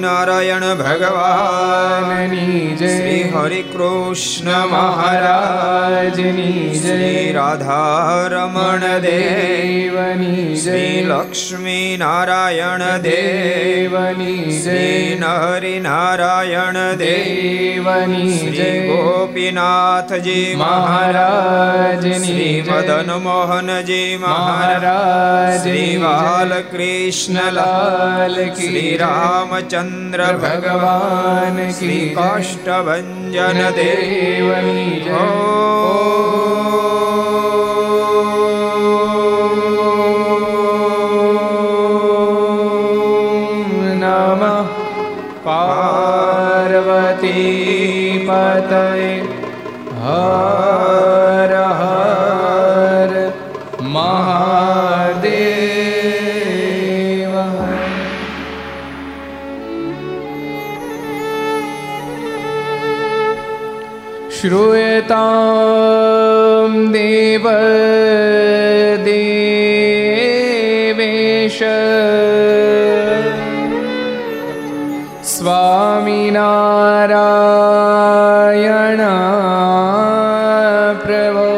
સ્વામિનારાયણ ભગવાનની જય શ્રી હરિ કૃષ્ણ મહારાજની જય રાધારમણ દેવની શ્રી લક્ષ્મી નારાયણ દેવની શ્રી હરિ નારાયણ દેવની જય ગોપીનાથજી મહારાજની મદન મોહનજી મહારાજ શ્રી બાલકૃષ્ણલાલ શ્રી રામચંદ્ર इन्द्र भगवान् श्रीकाष्ठभञ्जनदेव नमः पार्वती पतये हा શ્રૂયતામ દેવ દેવેશ સ્વામિનારાયણ પ્રભો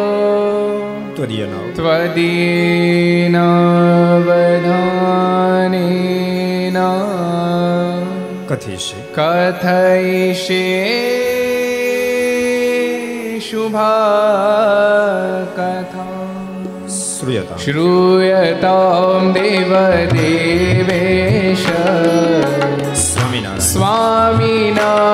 ત્વદીનવધાનેન કથિષ્ય કથયિષ્ये શુભા કથા શ્રૂયતા શ્રૂયતામ स्वामिना સ્વામિનારાયણ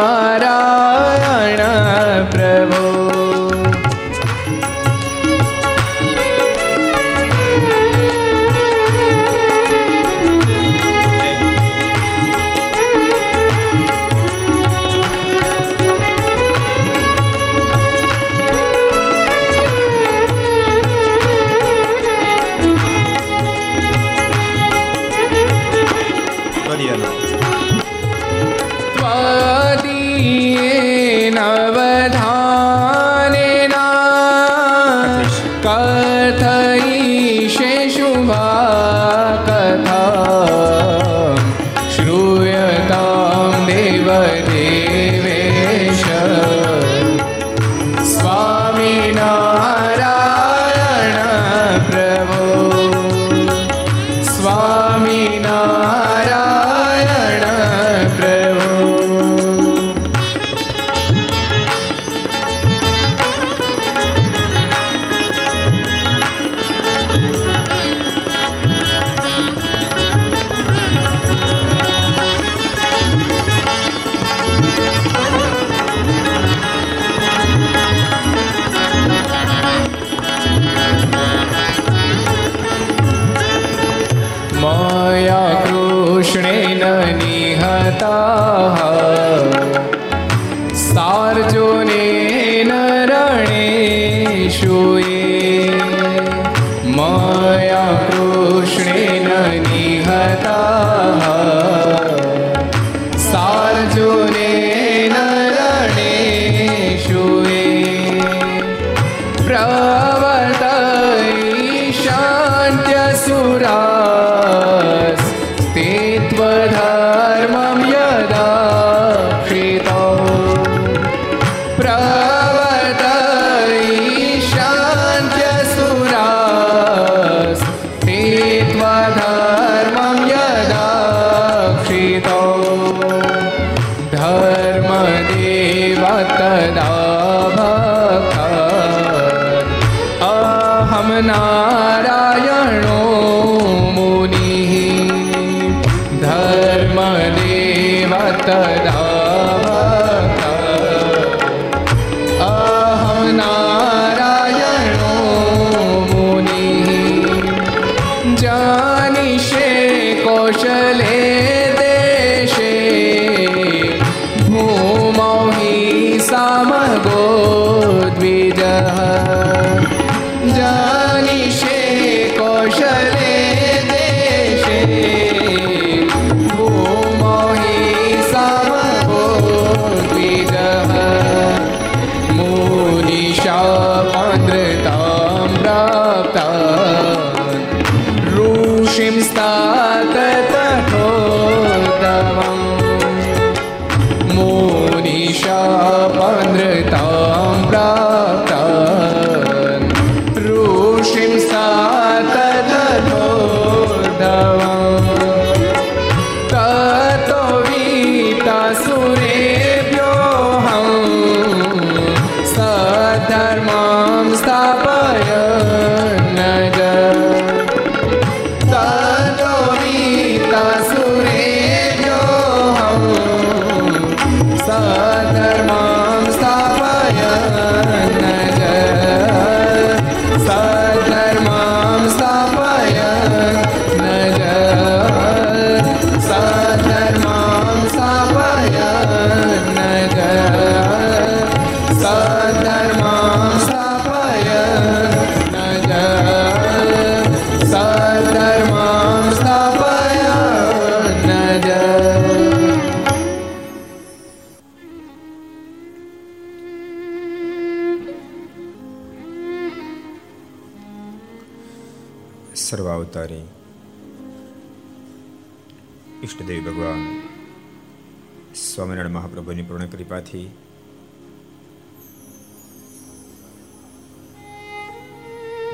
કૃપાથી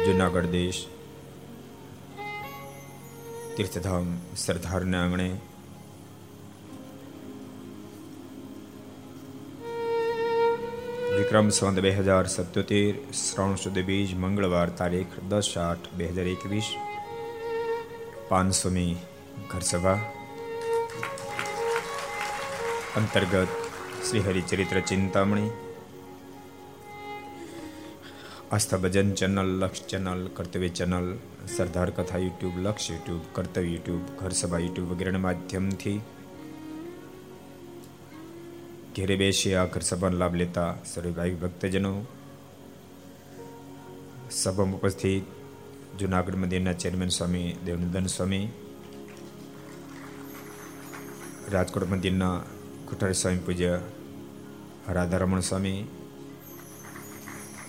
જુનાગઢ દેશ તીર્થધામ સરદારના આંગણે વિક્રમ સંત બે હજાર સત્યોતેર, શ્રાવણ સુદ બીજ, મંગળવાર તારીખ દસ આઠ બે હજાર એકવીસ પાંચસોમી ઘર સભા અંતર્ગત Shri Haricharitra Chintamani Aastha Bhajan channel Laksh channel Kartavya channel Sardar Katha YouTube Laksh YouTube કર્તવ્ય યુટ્યુબ ઘર સભા યુટ્યુબ વગેરેના માધ્યમથી ઘેરે બેસી આ ઘર સભાનો લાભ લેતા સર્વે ભાઈ ભક્તજનો સભામાં ઉપસ્થિત જુનાગઢ મંદિરના ચેરમેન સ્વામી દેવનંદન સ્વામી, રાજકોટ મંદિરના કોઠારી સ્વામી પૂજ્ય રાધારમણ સ્વામી,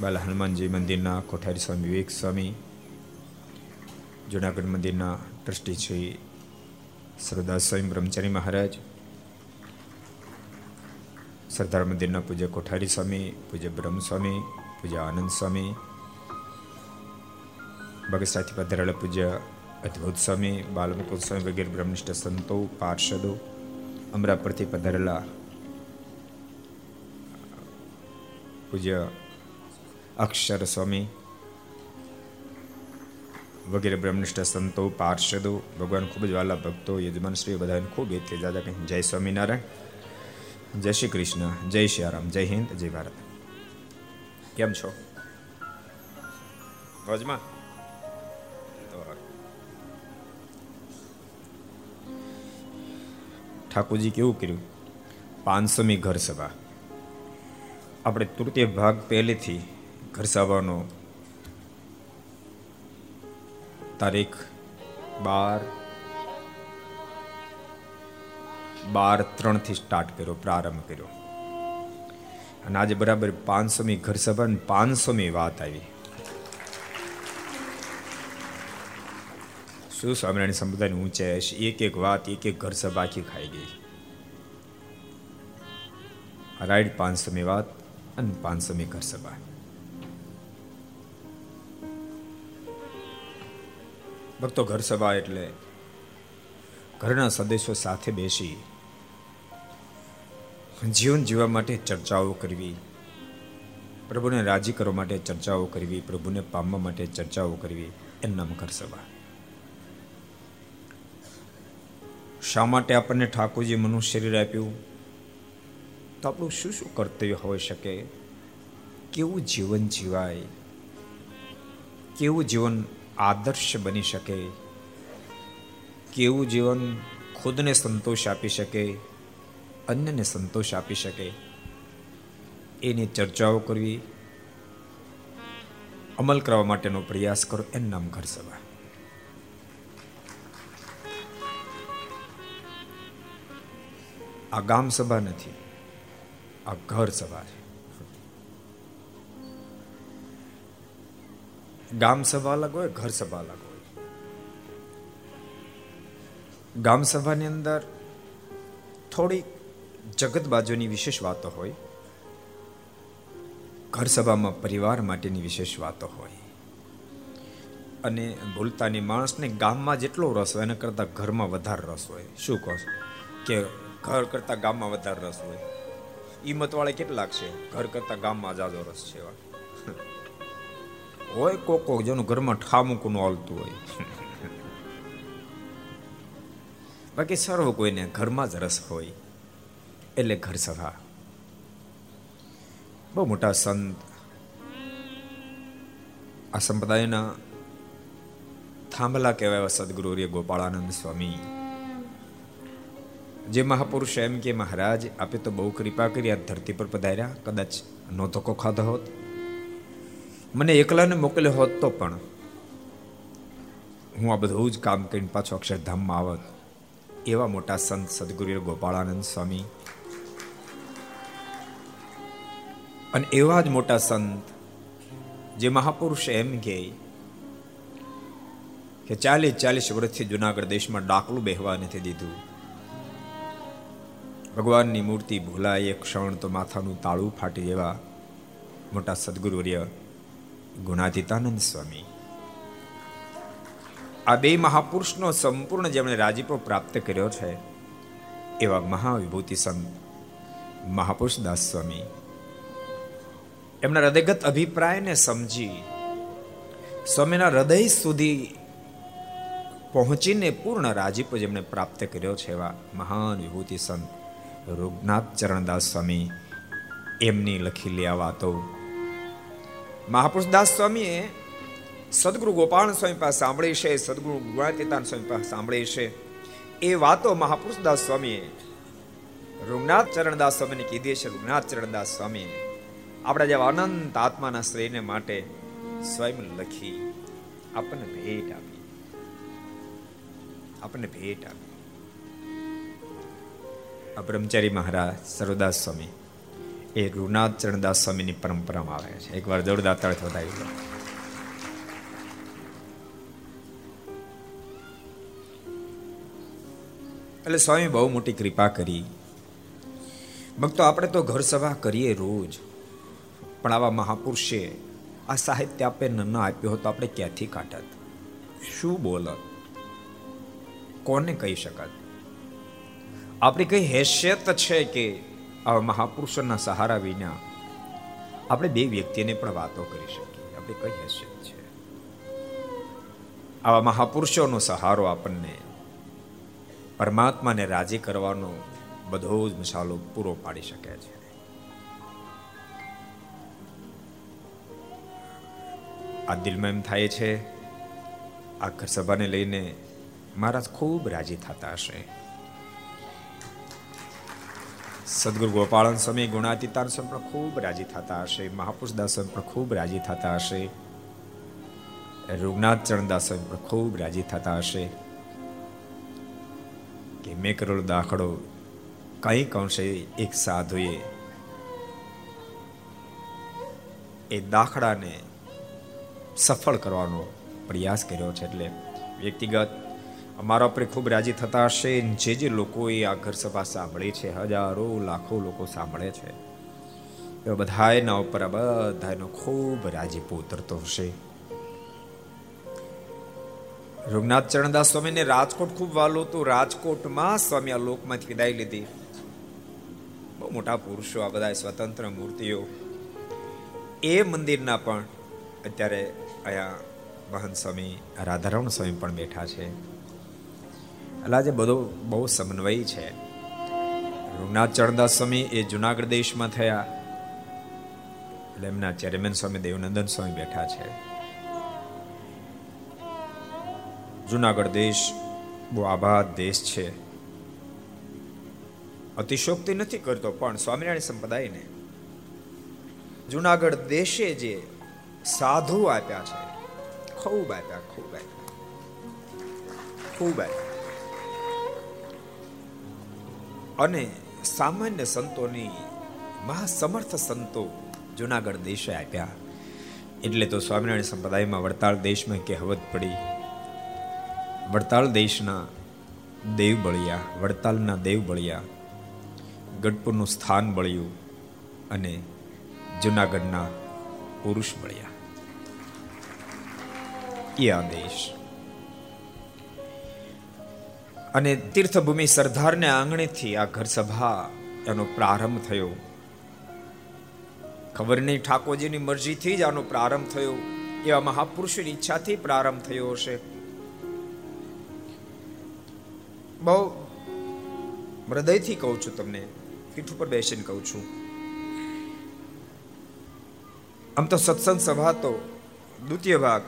બાલ હનુમાનજી મંદિરના કોઠારી સ્વામી વિવેક સ્વામી, જુનાગઢ મંદિરના ટ્રસ્ટી શ્રી સરદાસ સ્વામી બ્રહ્મચારી મહારાજ, સરદાર મંદિરના પૂજ્ય કોઠારી સ્વામી, પૂજ્ય બ્રહ્મ સ્વામી પૂજ્ય આનંદ સ્વામી બગસાથી પધારેલા પૂજ્ય અદ્ભુત સ્વામી બાલમુકુદ સ્વામી વગેરે બ્રહ્મનિષ્ઠ સંતો, પાર્ષદો અમરા પરથી પધારેલા પૂજ્ય અક્ષર સ્વામી વગેરે બ્રહ્મનિષ્ઠ સંતો, પાર્ષદો, ભગવાન ખૂબ જ વાલા ભક્તો યજમાન શ્રી બધાને ખૂબ એથી દાદા કહે જય સ્વામિનારાયણ, જય શ્રી કૃષ્ણ, જય શ્રી રામ, જય હિન્દ, જય ભારત. કેમ છો? વજમાં ઠાકોરજી કેવું કર્યું? પાંચસોમી ઘર સભા. આપણે તૃતીય ભાગ પહેલેથી ઘર સભાનો તારીખ બાર બાર ત્રણથી સ્ટાર્ટ કર્યો, પ્રારંભ કર્યો. અને આજે બરાબર પાંચસોમી ઘર સભા ને પાંચસોમી વાત આવી. શું સ્વામિનારાયણ સંપ્રદાયની ઊંચે એક એક વાત, એક એક ઘર સભા ખાઈ ગઈ. રાઈડ પાંચસમી વાત અને પાંચસમી ઘર સભા. ભક્તો, ઘર સભા એટલે ઘરના સદસ્યો સાથે બેસી જીવન જીવવા માટે ચર્ચાઓ કરવી, પ્રભુને રાજી કરવા માટે ચર્ચાઓ કરવી, પ્રભુને પામવા માટે ચર્ચાઓ કરવી એમ નામ ઘર સભા. શા માટે આપણને ઠાકોરજી મનુષ્ય શરીર આપ્યું? તો આપણું શું શું કર્તવ્ય હોઈ શકે? કેવું જીવન જીવાય? કેવું જીવન આદર્શ બની શકે? કેવું જીવન ખુદને સંતોષ આપી શકે? અન્યને સંતોષ આપી શકે? એની ચર્ચાઓ કરવી. અમલ કરવા માટેનો પ્રયાસ કરો. એનું નામ ઘર સભા. આ ગામ સભા નથી, આ ઘર સભા છે. ગામ સભા અલગ હોય, ઘર સભા અલગ હોય. ગામ સભાની અંદર થોડી જગત બાજુની વિશેષ વાતો હોય, ઘર સભામાં પરિવાર માટેની વિશેષ વાતો હોય. અને ભૂલતાની માણસને ગામમાં જેટલો રસ હોય, એના કરતાં ઘરમાં વધારે રસ હોય. શું કહો કે ઘર કરતાં ગામમાં વધારે રસ હોય. ઈ મતવાળે કેટલાક છે? ઘર કરતાં ગામમાં જાજો રસ છે હોય કોક કોક જેનું ઘરમાં ઠામુકનું હાલતું હોય. બાકી સર્વ કોઈને ઘરમાં જ રસ હોય. એટલે ઘર સભા. બહુ મોટા સંત. આ સંપ્રદાયના થાંભલા કહેવાય સદગુરુ રે ગોપાળાનંદ સ્વામી. જે મહાપુરુષ એમ કે, મહારાજ, આપે તો બહુ કૃપા કરી આ ધરતી પર પધાર્યા. કદાચ નો ધોકો ખાધો હોત. મને એકલાને મોકલ્યો હોત તો પણ હું આ બધું જ કામ કરીને પાછો અક્ષરધામમાં આવત. એવા મોટા સંત સદગુરુ ગોપાળાનંદ સ્વામી અને એવા જ મોટા સંત જે મહાપુરુષ એમ કે કે ચાલીસ ચાલીસ વર્ષથી જુનાગઢ દેશમાં ડાકલું બેહવા નથી દીધું. ભગવાનની મૂર્તિ ભૂલાય એક ક્ષણ તો માથાનું તાળું ફાટી એવા મોટા સદગુરુર્ય ગુણાતીતાનંદ સ્વામી. આ બે મહાપુરુષનો સંપૂર્ણ જેમણે રાજીપો પ્રાપ્ત કર્યો છે, એવા મહાવિભૂતિ સંત મહાપુરુષ દાસ સ્વામી. એમના હૃદયગત અભિપ્રાયને સમજી સ્વામીના હૃદય સુધી પહોંચીને પૂર્ણ રાજીપો જેમણે પ્રાપ્ત કર્યો છે એવા મહાન વિભૂતિ સંત રૂગનાથ ચરણદાસ સ્વામી એમની લખેલી આ વાતો. મહાપુરુષદાસ સ્વામીએ સદગુરુ ગોપાલ સ્વામી પાસે સાંભળી છે, સદગુરુ ગુણાતીતાન સ્વામી પાસે સાંભળી છે. એ વાતો મહાપુરુષદાસ સ્વામીએ રૂગનાથ ચરણદાસ સ્વામીને કીધી છે. રૂગનાથ ચરણદાસ સ્વામીએ આપણા જેવા અનંત આત્માના શ્રેયને માટે સ્વયં લખી, આપણને ભેટ આપી. આપણને ભેટ આપી. બ્રહ્મચારી મહારાજ સર્વદાસ સ્વામી. એ રૂનાથ ચરણદાસ સ્વામીની પરંપરામાં આવે છે. એકવાર જોરદાર તળત વધાવી દો એટલે સ્વામી બહુ મોટી કૃપા કરી. ભક્તો, આપણે તો ઘર સભા કરીએ રોજ. પણ આવા મહાપુરુષે આ સાહિત્ય આપે ન આપ્યો હોત તો આપણે ક્યાંથી કાઢત? શું બોલત? કોને કહી શકત? આપણી કઈ હેસિયત છે કે આવા મહાપુરુષોના સહારા વિના આપણે બે વ્યક્તિને પણ વાતો કરી શકીએ? આપણી કઈ હેસિયત છે? આવા મહાપુરુષોનો સહારો આપણને પરમાત્માને રાજી કરવાનો બધો જ મસાલો પૂરો પાડી શકે છે. આ દિલમાં એમ થાય છે, આખર સભાને લઈને મહારાજ ખૂબ રાજી થતા હશે. સદગુરુ ગોપાળન સ્વામી, ગુણાતીતાન સ્વામી પણ ખૂબ રાજી થતા હશે. મહાપુરુષદાસ સ્વામી પણ ખૂબ રાજી થતા હશે. રૂગનાથ ચરણદાસ સ્વામી પણ ખૂબ રાજી થતા હશે. કે મેં કરેલો દાખલો કંઈક અંશે એક સાધુએ એ દાખલાને સફળ કરવાનો પ્રયાસ કર્યો છે. એટલે વ્યક્તિગત અમારા ઉપર ખૂબ રાજી થતા હશે. જે જે લોકોએ આ ઘર સભા સાંભળી છે, હજારો લાખો લોકો સાંભળે છે. એ બધા એના ઉપર બધાનો ખૂબ રાજીપો ઉતરતો હશે. રઘુનાથ ચરણદાસ સ્વામીને રાજકોટ ખૂબ વાલું હતું. રાજકોટમાં સ્વામી આ લોકમાંથી વિદાય લીધી. બહુ મોટા પુરુષો આ બધા સ્વતંત્ર મૂર્તિઓ. એ મંદિરના પણ અત્યારે અહીંયા મહંત સ્વામી, રાધારમણ સ્વામી પણ બેઠા છે. એટલે આજે બધો બહુ સમન્વય છે. રૂમનાથ ચરણદાસ સ્વામી એ જુનાગઢ દેશમાં થયા. એટલે એમના ચેરમેન સ્વામી દેવનંદન સ્વામી બેઠા છે. જુનાગઢ દેશ બહુ આબાદ દેશ છે. અતિશોક્તિ નથી કરતો, પણ સ્વામિનારાયણ સંપ્રદાયને. જુનાગઢ દેશે જે સાધુ આપ્યા છે. ખૂબ આપ્યા ખૂબ આપ્યા. ખૂબ આપ્યા. અને સામાન્ય સંતોની મહાસમર્થ સંતો જુનાગઢ દેશે આપ્યા. એટલે તો સ્વામિનારાયણ સંપ્રદાયમાં વડતાળ દેશમાં કહેવત પડી. વડતાળ દેશના દેવ બળિયા, વડતાલના દેવ બળિયા, ગઢપુરનું સ્થાન બળ્યું અને જુનાગઢના પુરુષ બળ્યા. એ આ દેશ. અને તીર્થભૂમિ સરદારને આંગણેથી આ ઘર સભા એનો પ્રારંભ થયો. ખબર નહીં ઠાકોરજીની મરજીથી જ આનો પ્રારંભ થયો. એવા મહાપુરુષની ઈચ્છાથી પ્રારંભ થયો હશે. બહુ હૃદયથી કહું છું તમને, પીઠ ઉપર બેસીને કહું છું. આમ તો સત્સંગ સભા તો દ્વિતીય ભાગ,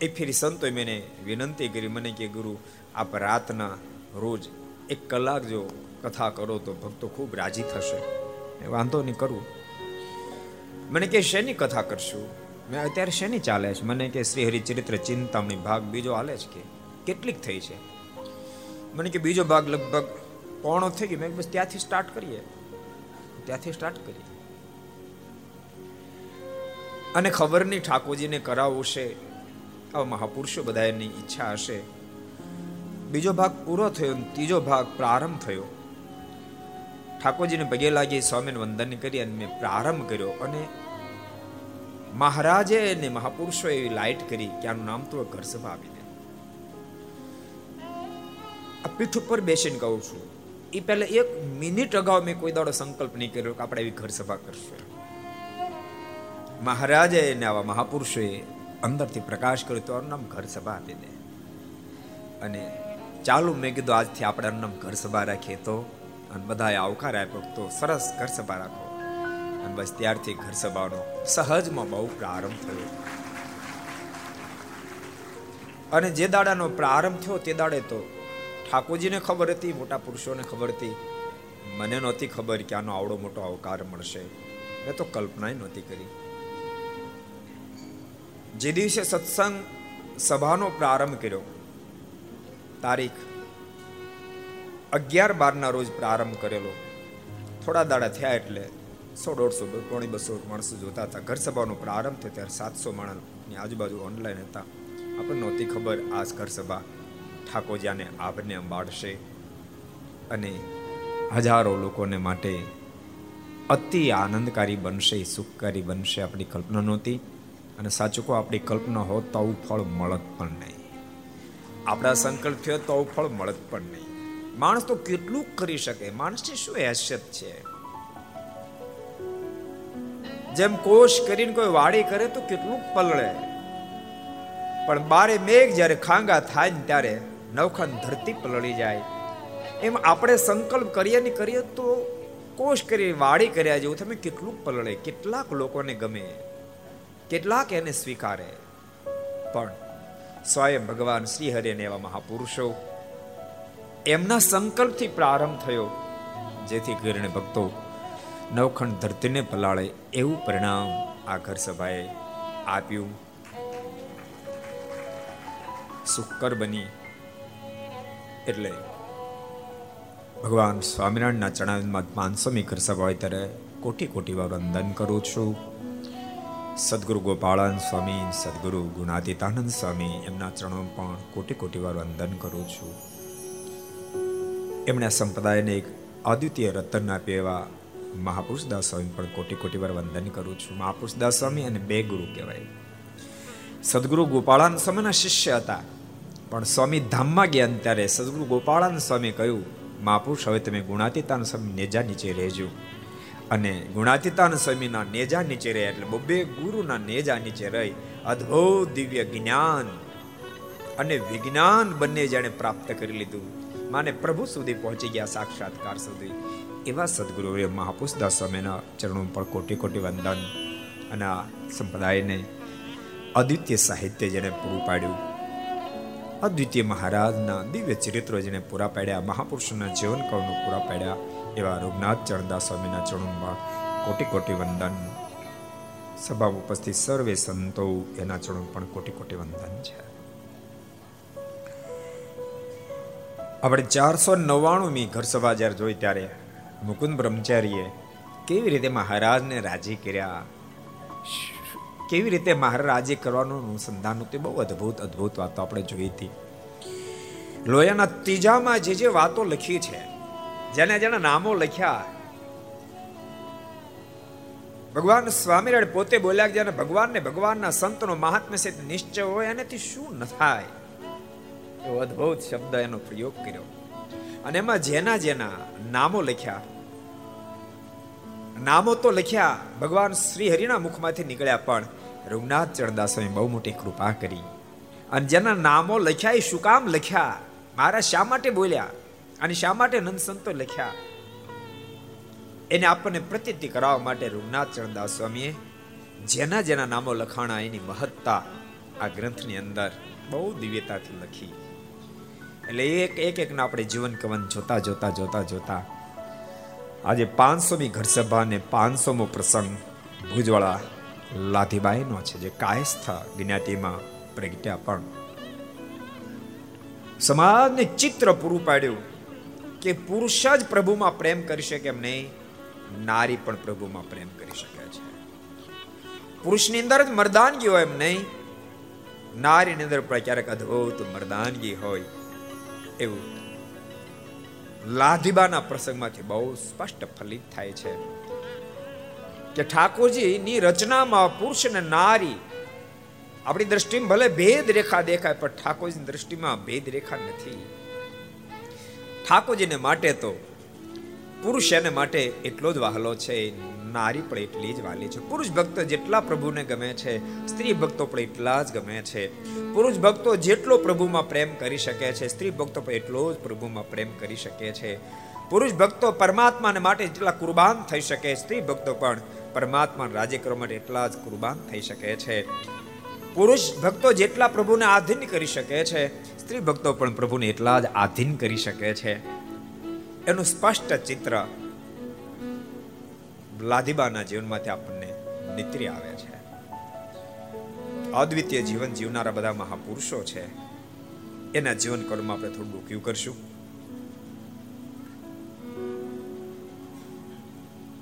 એ ફેરી સંતોએ મને વિનંતી કરી, મને કે ગુરુ આપ રાતના રોજ એક કલાક જો કથા કરો તો ભક્તો ખૂબ રાજી થશે. વાંધો નહીં કરું. મને કે શેની કથા કરશું? મેં અત્યારે શેની ચાલે છે? મને કે શ્રી હરિચરિત્ર ચિંતામણી ભાગ બીજો હાલે છે કે? કેટલીક થઈ છે. મને કે બીજો ભાગ લગભગ પોણો થઈ ગયો. મેં બસ ત્યાંથી સ્ટાર્ટ કરીએ. ત્યાંથી સ્ટાર્ટ કરીએ. અને ખબર નહીં ઠાકોરજીને કરાવવું છે? આવા મહાપુરુષો બધા એની ઈચ્છા હશે. બીજો ભાગ પૂરો થયો ત્રીજો ભાગ પ્રારંભ થયો. ઠાકોરજીને પગે લાગી સ્વામીને વંદન કરી અને મેં પ્રારંભ કર્યો અને મહારાજે અને મહાપુરુષો એવી લાઈટ કરી કે આનું નામ તો ઘર સભા આપી દે. આ પીઠ ઉપર બેસીને કહું છું એ પહેલા એક મિનિટ અગાઉ મેં કોઈ દાડો સંકલ્પ નહીં કર્યો કે આપણે એવી ઘર સભા કરશું. મહારાજે અને આવા મહાપુરુષોએ અંદરથી પ્રકાશ કર્યો તો આનું નામ ઘર સભા આપી દે. અને ચાલુ મેં કીધું, આજથી આપણે અન્નમ ઘર સભા રાખીએ. તો અને બધાએ આવકાર આપ્યો તો સરસ ઘર સભા રાખો. અને બસ ત્યારથી ઘર સભાનો સહજમાં બહુ પ્રારંભ થયો. અને જે દાડાનો પ્રારંભ થયો તે દાડે તો ઠાકોરજીને ખબર હતી, મોટા પુરુષોને ખબર હતી. મને નહોતી ખબર કે આનો આવડો મોટો આવકાર મળશે. મેં તો કલ્પના નહોતી કરી. જે દિવસે સત્સંગ સભાનો પ્રારંભ કર્યો તારીખ અગિયાર બારના રોજ પ્રારંભ કરેલો. થોડા દાડા થયા એટલે સો દોઢસો, પોણી બસો માણસો જોતા હતા. ઘર સભાનો પ્રારંભ થયો ત્યારે સાતસો માણસની આજુબાજુ ઓનલાઈન હતા. આપણને નહોતી ખબર આ ઘર સભા ઠાકોરજાને આપને અંબાડશે અને હજારો લોકોને માટે અતિ આનંદકારી બનશે, સુખકારી બનશે આપણી કલ્પના નહોતી. અને સાચું કહો, આપણી કલ્પના હોત તો આવું ફળ મળત પણ નહીં. આપણા સંકલ્પ થયો તો ફળ મળત પણ નહીં. માણસ તો કેટલું કરી શકે? માણસની શું હેસિયત છે? જેમ કોષ કરીને કોઈ વાડી કરે તો કેટલું પલળે. પણ બારે મેઘ જ્યારે ખાંગા થાય ને ત્યારે નવખંડ ધરતી પલળી જાય. એમ આપણે સંકલ્પ કરીએ ને કરીએ તો કોષ કરી વાડી કર્યા જેવું તમે કેટલું પલળે? કેટલાક લોકોને ગમે, કેટલાક એને સ્વીકારે. પણ સ્વયં ભગવાન શ્રી હરેને એવા મહાપુરુષો એમના સંકલ્પથી પ્રારંભ થયો, જેથી કરીને ભક્તો નવખંડ ધરતીને પલાળે એવું પરિણામ આ ઘર સભાએ આપ્યું. સુકર બની એટલે ભગવાન સ્વામિનારાયણના ચરણામાં પાંચસોમી ઘર સભા હોય ત્યારે કોટી કોટી વાર વંદન કરું છું. સદગુરુ ગોપાળાન સ્વામી, સદગુરુ ગુણાતીતાનંદ સ્વામી, એમના ચરણો પણ કોટી કોટી વાર વંદન કરું છું. એમણે સંપ્રદાયને એક અદ્વિતીય રતન આપ્યા એવા મહાપુરુષદાસ સ્વામી પણ કોટી કોટી વાર વંદન કરું છું. મહાપુરુષદાસ સ્વામી અને બે ગુરુ કહેવાય. સદગુરુ ગોપાળાન સ્વામીના શિષ્ય હતા. પણ સ્વામી ધામમાં ગયા ત્યારે સદગુરુ ગોપાળાન સ્વામી કહ્યું, મહાપુરુષ, હવે તમે ગુણાતીતાન સ્વામી નેજા નીચે રહેજો. અને ગુણાતીતાન સ્વામીના નેજા નીચે રહ્યા એટલે બબ્બે ગુરુના નેજા નીચે રહી. અદ્ભુત દિવ્ય જ્ઞાન અને વિજ્ઞાન બંને જાણે પ્રાપ્ત કરી લીધું. માને પ્રભુ સુધી પહોંચી ગયા સાક્ષાત્કાર સુધી. એવા સદગુરુએ મહાપુષદાસ સ્વામીના ચરણો પર કોટી કોટી વંદન અને આ સંપ્રદાયને અદ્વિતીય સાહિત્ય જેને પૂરું પાડ્યું. અદ્વિતીય મહારાજના દિવ્ય ચરિત્રો જેને પૂરા પાડ્યા, મહાપુરુષોના જીવન કવનો પૂરા પાડ્યા. એવા રૂપનાથ ચરણદાસ સ્વામીના ચરણોમાં કોટી કોટી વંદન. સભા ઉપસ્થિત સર્વે સંતો, એના ચરણો પણ કોટી કોટી વંદન છે. આપણે ચારસો નવ્વાણું મી ઘર સભા જ્યારે જોઈ ત્યારે મુકુંદ બ્રહ્મચારીએ કેવી રીતે મહારાજને રાજી કર્યા? કેવી રીતે મહારાજે કરવાનું અનુસંધાન તે બહુ અદ્ભુત અદ્ભુત વાતો આપણે જોઈ હતી. લોયાના ત્રીજામાં જે જે વાતો લખી છે જેને જેના નામો લખ્યા. ભગવાન સ્વામિનારાયણ પોતે બોલ્યા જેને ભગવાનને ભગવાનના સંતનો મહાત્મ્ય છે નિશ્ચય હોય એનાથી શું ન થાય. એવો અદ્ભુત શબ્દ એનો પ્રયોગ કર્યો. અને એમાં જેના જેના નામો લખ્યા. નામો તો લખ્યા ભગવાન શ્રી હરિના મુખમાંથી નીકળ્યા પણ રઘુનાથ ચરણદાસોએ બહુ મોટી કૃપા કરી. અને જેના નામો લખ્યા એ શું કામ લખ્યા? મારા શા માટે બોલ્યા? અને શા માટે નંદ સંતો લખ્યા? એને આપણને પ્રતિતિ કરાવવા માટે રૂગનાથ ચરણદાસ સ્વામીએ જેના જેના નામો લખાણા એની મહત્તા આ ગ્રંથની અંદર બહુ દિવ્યતાથી લખી. એટલે એક એક એકના આપણે જીવન કવન જોતા જોતા જોતા જોતા આજે પાંચસોમી ઘરસભા અને પાંચસોમો પ્રસંગ ભુજવાળા લાધીબાઈનો છે, જે કાયસ્થ જ્ઞાતિમાં પ્રગટ્યા પણ. સમાજને ચિત્ર પૂરું પાડ્યું. કે પુરુષ જ પ્રભુમાં પ્રેમ કરી શકે એમ નહીં, નારી પણ પ્રભુમાં પ્રેમ કરી શકે છે. પુરુષની અંદર જ મર્દાનગી હોય એમ નહીં, નારીની અંદર પણ ક્યારેક અદ્ભુત મર્દાનગી હોય એવું. લાધીબાના પ્રસંગમાંથી બહુ સ્પષ્ટ ફલિત થાય છે કે ઠાકોરજીની રચનામાં પુરુષ અને નારી આપણી દ્રષ્ટિમાં ભલે ભેદ રેખા દેખાય, પણ ઠાકોરજીની દ્રષ્ટિમાં ભેદ રેખા નથી. ઠાકોરજીને માટે તો પુરુષ એને માટે એટલો જ વહાલો છે નારી પણ એટલી જ વાલી છે. પુરુષ ભક્ત જેટલા પ્રભુને ગમે છે, સ્ત્રી ભક્તો પણ એટલા જ ગમે છે. પુરુષ ભક્તો જેટલો પ્રભુમાં પ્રેમ કરી શકે છે, સ્ત્રી ભક્તો પણ એટલો જ પ્રભુમાં પ્રેમ કરી શકે છે. પુરુષ ભક્તો પરમાત્માને માટે જેટલા કુરબાન થઈ શકે, સ્ત્રી ભક્તો પણ પરમાત્મા રાજ્ય કરવા માટે એટલા જ કુરબાન થઈ શકે છે. પુરુષ ભક્તો જેટલા પ્રભુને આધીન કરી શકે છે, સ્ત્રી ભક્તો પણ પ્રભુને એટલા જ આધીન કરી શકે છે. એનું સ્પષ્ટ ચિત્ર લાદીબાના જીવનમાંથી આપણને નિત્રી આવે છે. અદ્વિતીય જીવન જીવનારા બધા મહાપુરુષો છે. એના જીવન કર્મ આપણે થોડું ડોક્યું કરશું.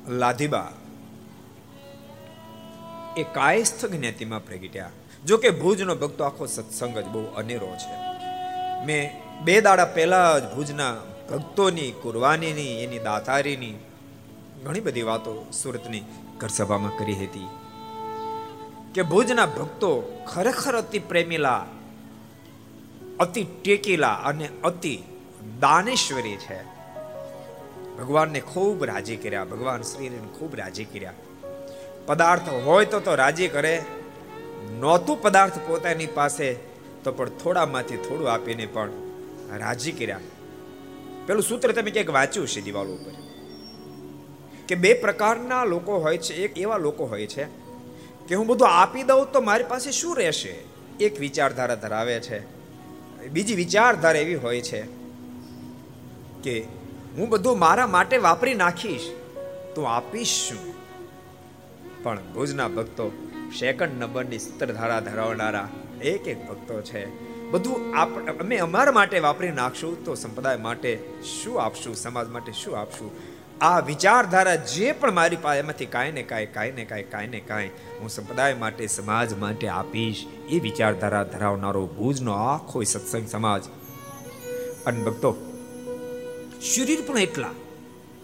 લાધીબા એ કાયસ્થ જ્ઞાતિમાં પ્રગટ્યા. જો કે ભુજનો ભક્તો આખો સત્સંગ જ બહુ અનેરો છે. મેં બે દાડા પહેલા જ ભુજના ભક્તોની, કુરવાનીની, એની દાતારીની ઘણી બધી વાતો સુરતની ઘરસભામાં કરી હતી કે ભુજના ભક્તો ખરેખર અતિ પ્રેમીલા, અતિ ટેકીલા અને અતિ દાનેશ્વરી છે. ભગવાનને ખૂબ રાજી કર્યા, ભગવાન શ્રીને ખૂબ રાજી કર્યા. પદાર્થ હોય તો તો રાજી કરે નહોતું પદાર્થ પોતાની પાસે, તો પણ થોડામાંથી થોડું આપીને પણ રાજી કર્યા. પેલું સૂત્ર તમે ક્યાંક વાંચ્યું છે દિવાલો ઉપર? કે બે પ્રકારના લોકો હોય છે, એક એવા લોકો હોય છે, કે હું બધું આપી દઉં તો મારી પાસે શું રહેશે? એક વિચારધારા ધરાવે છે, બીજી વિચારધારા એવી હોય છે કે હું બધું મારા માટે વાપરી નાખીશ, તો આપીશ શું? પણ ભુજના ભક્તો સેકન્ડ નંબરની સત્તરધારા ધરાવનારા એક એક ભક્તો છે. બધું અમે અમારા માટે વાપરી નાખશું તો સંપ્રદાય માટે શું આપશું, સમાજ માટે શું આપશું? આ વિચારધારા જે પણ મારી પાસે, એમાંથી કાંઈ ને કાંઈ કાંઈ ને કાંઈ કાંઈ ને કાંઈ હું સંપ્રદાય માટે, સમાજ માટે આપીશ. એ વિચારધારા ધરાવનારો ભુજનો આખો સત્સંગ સમાજ. અને ભક્તો, શરીર પણ એટલા,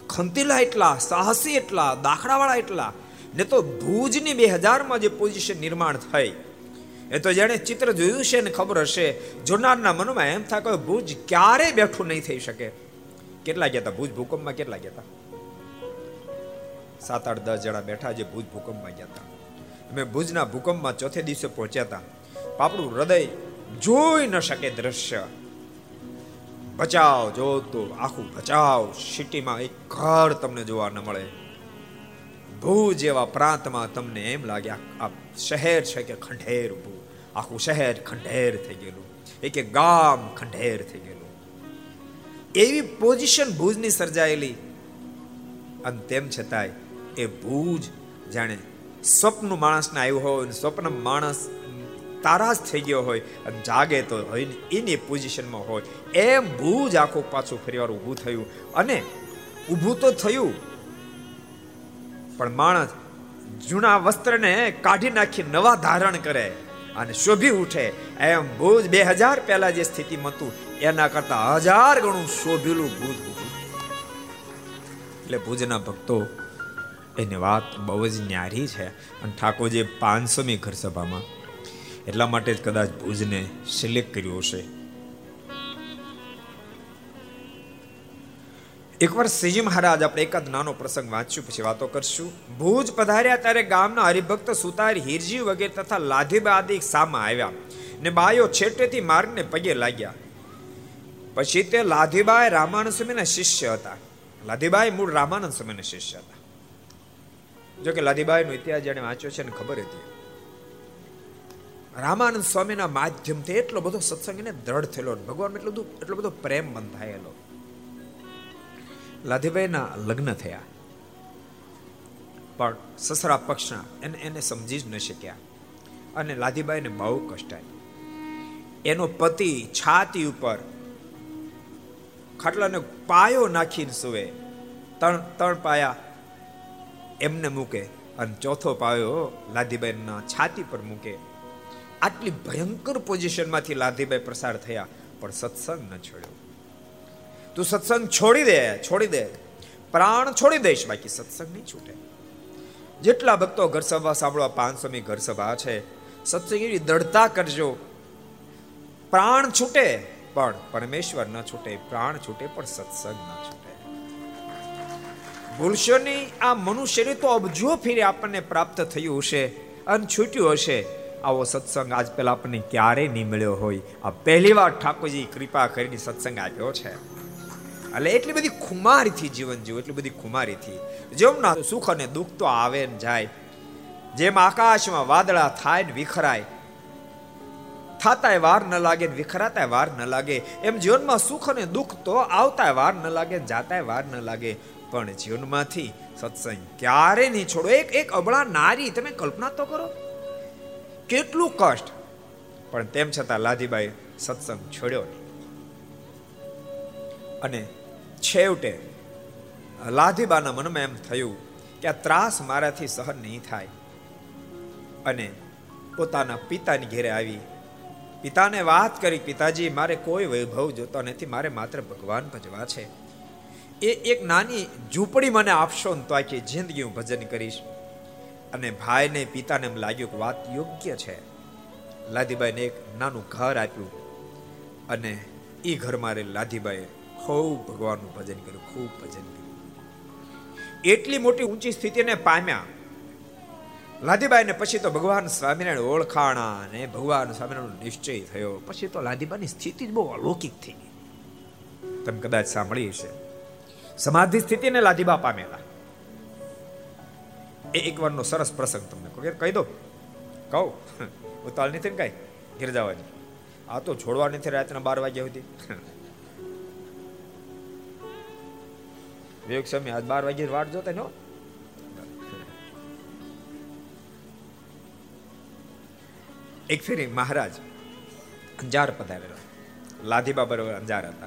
ખંતેલા એટલા, સાહસી એટલા, દાખલાવાળા એટલા ને તો ભુજની બે હજારમાં જે પોઝિશન નિર્માણ થઈ, એ તો જેણે ચિત્ર જોયું છે ને ખબર હશે, જોનારના મનમાં એમ થાય ભુજ ક્યારે બેઠું નહીં થઈ શકે. કેટલા ગયા હતા ભુજ ભૂકંપમાં કેટલા ગયા હતા સાત, આઠ, દસ જણા બેઠા જે ભુજ ભૂકંપમાં ગયા હતા અમે ભુજના ભૂકંપમાં ચોથે દિવસે પહોંચ્યા હતા પાપડું હૃદય જોઈ ન શકે દ્રશ્ય. બચાવ જો તો આખું બચાવ. સિટીમાં એક ઘર તમને જોવા ન મળે. ભુજ જેવા પ્રાંતમાં તમને એમ લાગે, આ શહેર છે કે ખંડેર ભૂ આખું શહેર ખંડેર થઈ ગયેલું. એક ગામ ખંડેર થઈ ગયેલું. એવી પોઝિશન ભુજની સર્જાયેલી. અને તેમ છતાંય એ ભુજ જાણે સ્વપ્ન માણસને આવ્યું હોય અને સ્વપ્ન માણસ તારાજ થઈ ગયો હોય અને જાગે તો હોય ને એની પોઝિશનમાં હોય. એમ ભુજ આખું પાછું ફરીવાર ઊભું થયું. અને ઊભું તો થયું પણ માણસ જૂના વસ્ત્રને કાઢી નાખી નવા ધારણ કરે અને શોભી ઉઠે. એમ ભુજ બે હજાર પહેલા જે સ્થિતિમાં હતું, એના કરતા હજાર ગણું શોભેલું ભુજ એટલે ભુજના ભક્તો, એની વાત બહુ જ ન્યારી છે. અને ઠાકોરજી પાંચસોમી ઘર સભામાં એટલા માટે જ કદાચ ભુજને સિલેક્ટ કર્યું હશે. એકવાર શ્રીજી મહારાજ આપણે એકાદ નાનો પ્રસંગ વાંચ્યું, પછી વાતો કરશું. ભુજ પધાર્યા ત્યારે ગામના હરિભક્ત સુતાર હિરજી વગેરે તથા લાધીબા આદિ સામા આવ્યા ને બાયો છેટેથી માર્ગને પગે લાગ્યા. પછી તે લાધીબાઈ રામાનંદ સ્વામીના શિષ્ય હતા. લાધીબાઈ મૂળ રામાનંદ સ્વામીના શિષ્ય હતા. જો કે લાધીબાઈનો ઇતિહાસ જેને વાંચ્યો છે ને ખબર હતી. રામાનંદ સ્વામીના માધ્યમથી એટલો બધો સત્સંગ એને દ્રઢ થયેલો ભગવાન એટલો બધું એટલો બધો પ્રેમ બંધાયેલો. લાધીભાઈના લગ્ન થયા. પણ સસરા પક્ષના એને એને સમજી જ ન શક્યા અને લાધીબાઈને બહુ કષ્ટાય એનો પતિ છાતી ઉપર ખાટલાને પાયો નાખીને સુવે. ત્રણ ત્રણ પાયા એમને મૂકે અને ચોથો પાયો લાધીબાઈના છાતી પર મૂકે. આટલી ભયંકર પોઝિશનમાંથી લાધીબાઈ પ્રસાર થયા, પણ સત્સંગ ન છોડ્યો. તું સત્સંગ છોડી દે છોડી દે. પ્રાણ છોડી દઈશ, બાકી સત્સંગ નહીં છૂટે. જેટલા ભક્તો ઘર સભા સાંભળવા, પાંચસોમી ઘર સભા છે, સત્સંગ એવી દ્રઢતા કરજો. પ્રાણ છૂટે, પણ પરમેશ્વર ન છૂટે. પ્રાણ છૂટે, પણ સત્સંગ ન છૂટે. ભૂલશો આ મનુષ્યની તો અબજો ફેરી આપણને પ્રાપ્ત થયું હશે અને છૂટ્યું હશે. આવો સત્સંગ આજ પહેલા આપણને ક્યારેય નહીં મળ્યો હોય. આ પહેલી વાર ઠાકોરજી કૃપા કરીને સત્સંગ આપ્યો છે. એટલે એટલી બધી ખુમારીથી જીવન જીવ, એટલી બધી ખુમારીથી. જેમના સુખ અને દુઃખ તો આવે ને જાય. જેમ આકાશમાં વાદળા થાય ને વિખરાય. થાતાય વાર ન લાગે ને વિખરાતાય વાર ન લાગે. એમ જીવનમાં સુખ અને દુઃખ તો આવતાય વાર ન લાગે જાતાય વાર ન લાગે. પણ જીવનમાંથી સત્સંગ ક્યારે નહીં છોડો. એક એક અબળા નારી તમે કલ્પના તો કરો. કેટલું કષ્ટ. પણ તેમ છતાં લાધીબાઈ સત્સંગ છોડ્યો નહીં. અને છેવટે લાધીબાના મનમાં એમ થયું કે આ ત્રાસ મારાથી સહન નહીં થાય. અને પોતાના પિતાની ઘેરે આવી. પિતાને વાત કરી, પિતાજી, મારે કોઈ વૈભવ જોતો નથી, મારે માત્ર ભગવાન ભજવા છે. એ એક નાની ઝૂંપડી મને આપશો ને તો આખી જિંદગી હું ભજન કરીશ. અને ભાઈને પિતાને એમ લાગ્યું કે વાત યોગ્ય છે. લાધીબાઈને એક નાનું ઘર આપ્યું. અને એ ઘરમાં રે લાધીબાઈએ ખૂબ ભગવાનનું ભજન કર્યું, ખૂબ ભજન કર્યું. એટલી મોટી ઊંચી સ્થિતિને પામ્યા. લાધીબાઈને પછી તો ભગવાન સ્વામિનારાયણ ઓળખાણા અને ભગવાન સ્વામિનારાયણ નિશ્ચય થયો. પછી તો લાધીબાની સ્થિતિ જ બહુ અલૌકિક થઈ ગઈ. તમે કદાચ સાંભળી હશે. સમાધિ સ્થિતિને લાધીબા પામેલા. એ એક વારનો સરસ પ્રસંગ તમને કહી. દો. કહું. ઉતાળ નથી ને કઈ? ગિરજાવાની આ તો છોડવા નથી રાતના બાર વાગ્યા સુધી. વિવેક સ્વામી, આજ બાર વાગે વાટ જોતા નો? એક ફેરી મહારાજ અંજાર પધારેલા. લાધીબા બરોબર અંજાર હતા.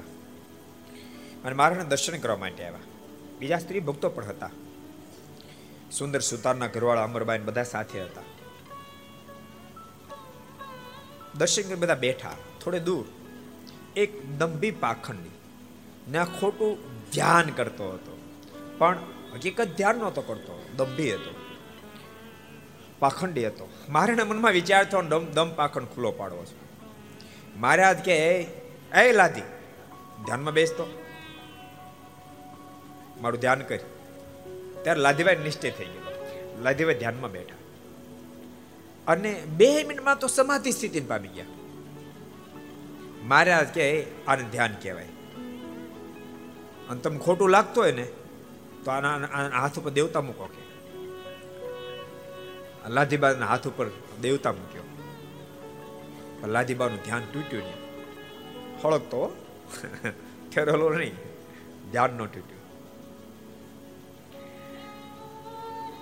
અને મહારાજને દર્શન કરવા માટે આવ્યા. બીજા સ્ત્રી ભક્તો પણ હતા. સુંદર સુતારના ઘરવાળા અમરબાઈ બધા સાથે હતા. દર્શન કરી બધા બેઠા, થોડે દૂર. એક દંભી પાખંડી. ને ખોટું ધ્યાન કરતો હતો. પણ હકીકત ધ્યાન નહોતો કરતો. દંભી હતો. પાખંડી હતો. મારાના મનમાં વિચાર થયો, દમ દમ પાખંડ ખુલ્લો પાડવો છે. મહારાજ કે, એ લાદી, ધ્યાનમાં બેસતો મારું ધ્યાન કરી. ત્યારે લાધીભાઈ નિશ્ચય થઈ ગયો. લાધીભાઈ ધ્યાનમાં બેઠા. અને બે મિનિટમાં તો સમાધિ સ્થિતિ પામી ગયા. મહારાજ કે, આને ધ્યાન કહેવાય. અને તમને ખોટું લાગતું હોય ને, તો આના હાથ ઉપર દેવતા મૂકો કે. લાધીબાના હાથ ઉપર દેવતા મૂક્યો. લાધીબાનું ધ્યાન તૂટ્યું નહીં. હળકતો ઠેરેલો નહીં. ધ્યાન ન તૂટ્યું.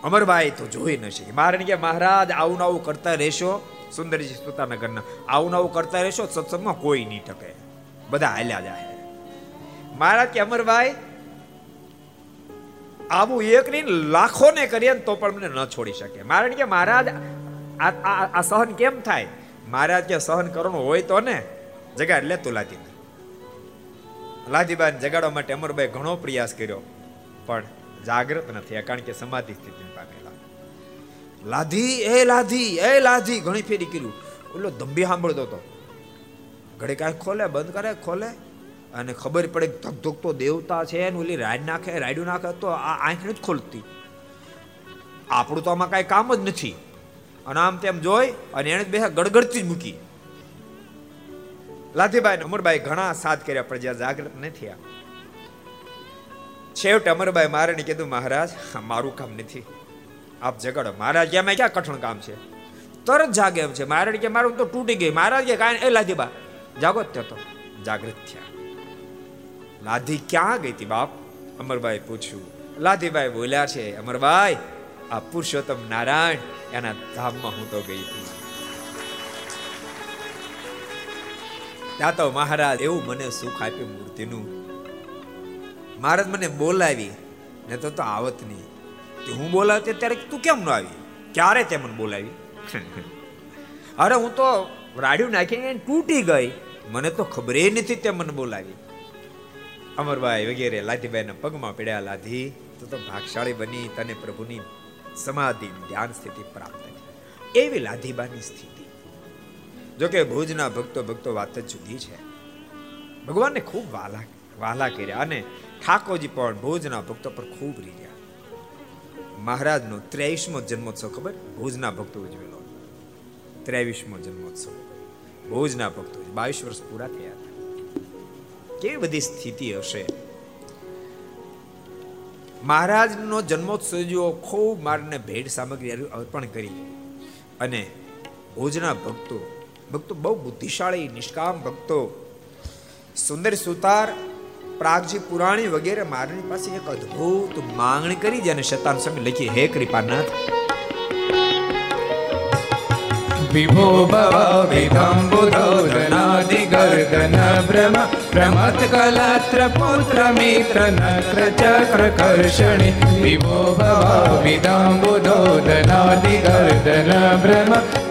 અમરભાઈ તો જોઈ ન શકે. મારે કે મહારાજ, આવું આવું કરતા રહેશો. સુંદરજી પોતાના ઘરના. આવું આવું કરતા રહેશો સત્સંગમાં કોઈ નહીં ટકે. બધા હાલ્યા જાય. મહારાજ કે અમરભાઈ, આવું એક નહીં લાખો ને કરીએ તો પણ મને ન છોડી શકે. મહારાજ કે મહારાજ, આ સહન કેમ થાય? મહારાજ કે સહન કરવાનું હોય તો ને જગાડ લે તું લાદી જગાડવા માટે અમરભાઈ ઘણો પ્રયાસ કર્યો, પણ જાગૃત નથી, કારણ કે સમાધિ સ્થિતિ પામેલા. લાધી, એ લાધી એ લાધી, ઘણી ફેરી કર્યું. ઓલો દંભી સાંભળતો હતો. ઘડી કાંઈ ખોલે, બંધ કરે, ખોલે. અને ખબર પડે ધક ધક તો દેવતા છે ને ઓલી રાડ નાખે રાડ્યું નાખે, તો આ આંખ જ ખોલતી. આપણું તો આમાં કાંઈ કામ જ નથી. અને આમ તેમ જોઈ અને એને બે ગડગડતી જ મૂકી. લાધીભાઈ અમરભાઈ ઘણા સાથ કર્યા, પણ જ્યાં જાગૃત નથી થયા. છેવટે અમરભાઈ મારે કીધું, મહારાજ મારું કામ નથી. આપ જગાડો. મહારાજ કે ક્યાં કઠણ કામ છે? તરત જાગે એમ છે. મહારાજ કે, મારું તો તૂટી ગઈ મહારાજ કે, કાંઈ એ લાધીબા જાગો જ તો. જાગૃત થયા. લાધી ક્યાં ગઈ હતી બાપ? અમરભાઈ પૂછ્યું. લાધીભાઈ બોલ્યા છે, અમરભાઈ, આ પુરુષોત્તમ નારાયણ એના ધામમાં હું તો ગઈ હતી ત્યાં તો મહારાજ એવું મને સુખ આપ્યું મૂર્તિનું. મહારાજ મને બોલાવી, ને તો તો આવત નહીં. કે હું બોલાવતી ત્યારે તું કેમ ન આવી? ક્યારે તે મને બોલાવી? અરે હું તો રાડ્યું નાખીને તૂટી ગઈ. મને તો ખબર નથી તે મને બોલાવી. અમરભાઈ વગેરે લાધીભાઈના પગમાં પડ્યા લાધી, તો તો ભાગશાળી બની તને પ્રભુની સમાધિ ધ્યાન સ્થિતિ પ્રાપ્ત થઈ. એવી લાધીબાની સ્થિતિ. જોકે ભુજના ભક્તો ભક્તો વાત જ જુદી છે. ભગવાનને ખૂબ વાલા વાલા કર્યા અને ઠાકોરજી પણ ભુજના ભક્તો પર ખૂબ રીર્યા મહારાજનો ત્રેવીસમો જન્મોત્સવ ખબર? ભુજના ભક્તો ઉજવેલો. ત્રેવીસમો જન્મોત્સવ. ભુજના ભક્તો બાવીસ વર્ષ પૂરા થયા. કેવી બધી સ્થિતિ હશે? મહારાજનો જન્મોત્સવ જો ખૂબ મારને ભેટ સામગ્રી અર્પણ કરી અને ભોજના ભક્તો ભક્તો બહુ બુદ્ધિશાળી, નિષ્કામ ભક્તો, સુંદર સુતાર, પ્રાગજી પુરાણી વગેરે મારની પાસે એક અદ્ભુત માંગણી કરી જેને શતાન સ્વામી લખી હે કૃપાનાથ વિભો ભવ વિધંબુધોદનાદિગર્દન ભ્રમ પ્રમત્કલત્ર પુત્ર મિત્ર નક્ર ચક્ર કર્ષણિ વિભો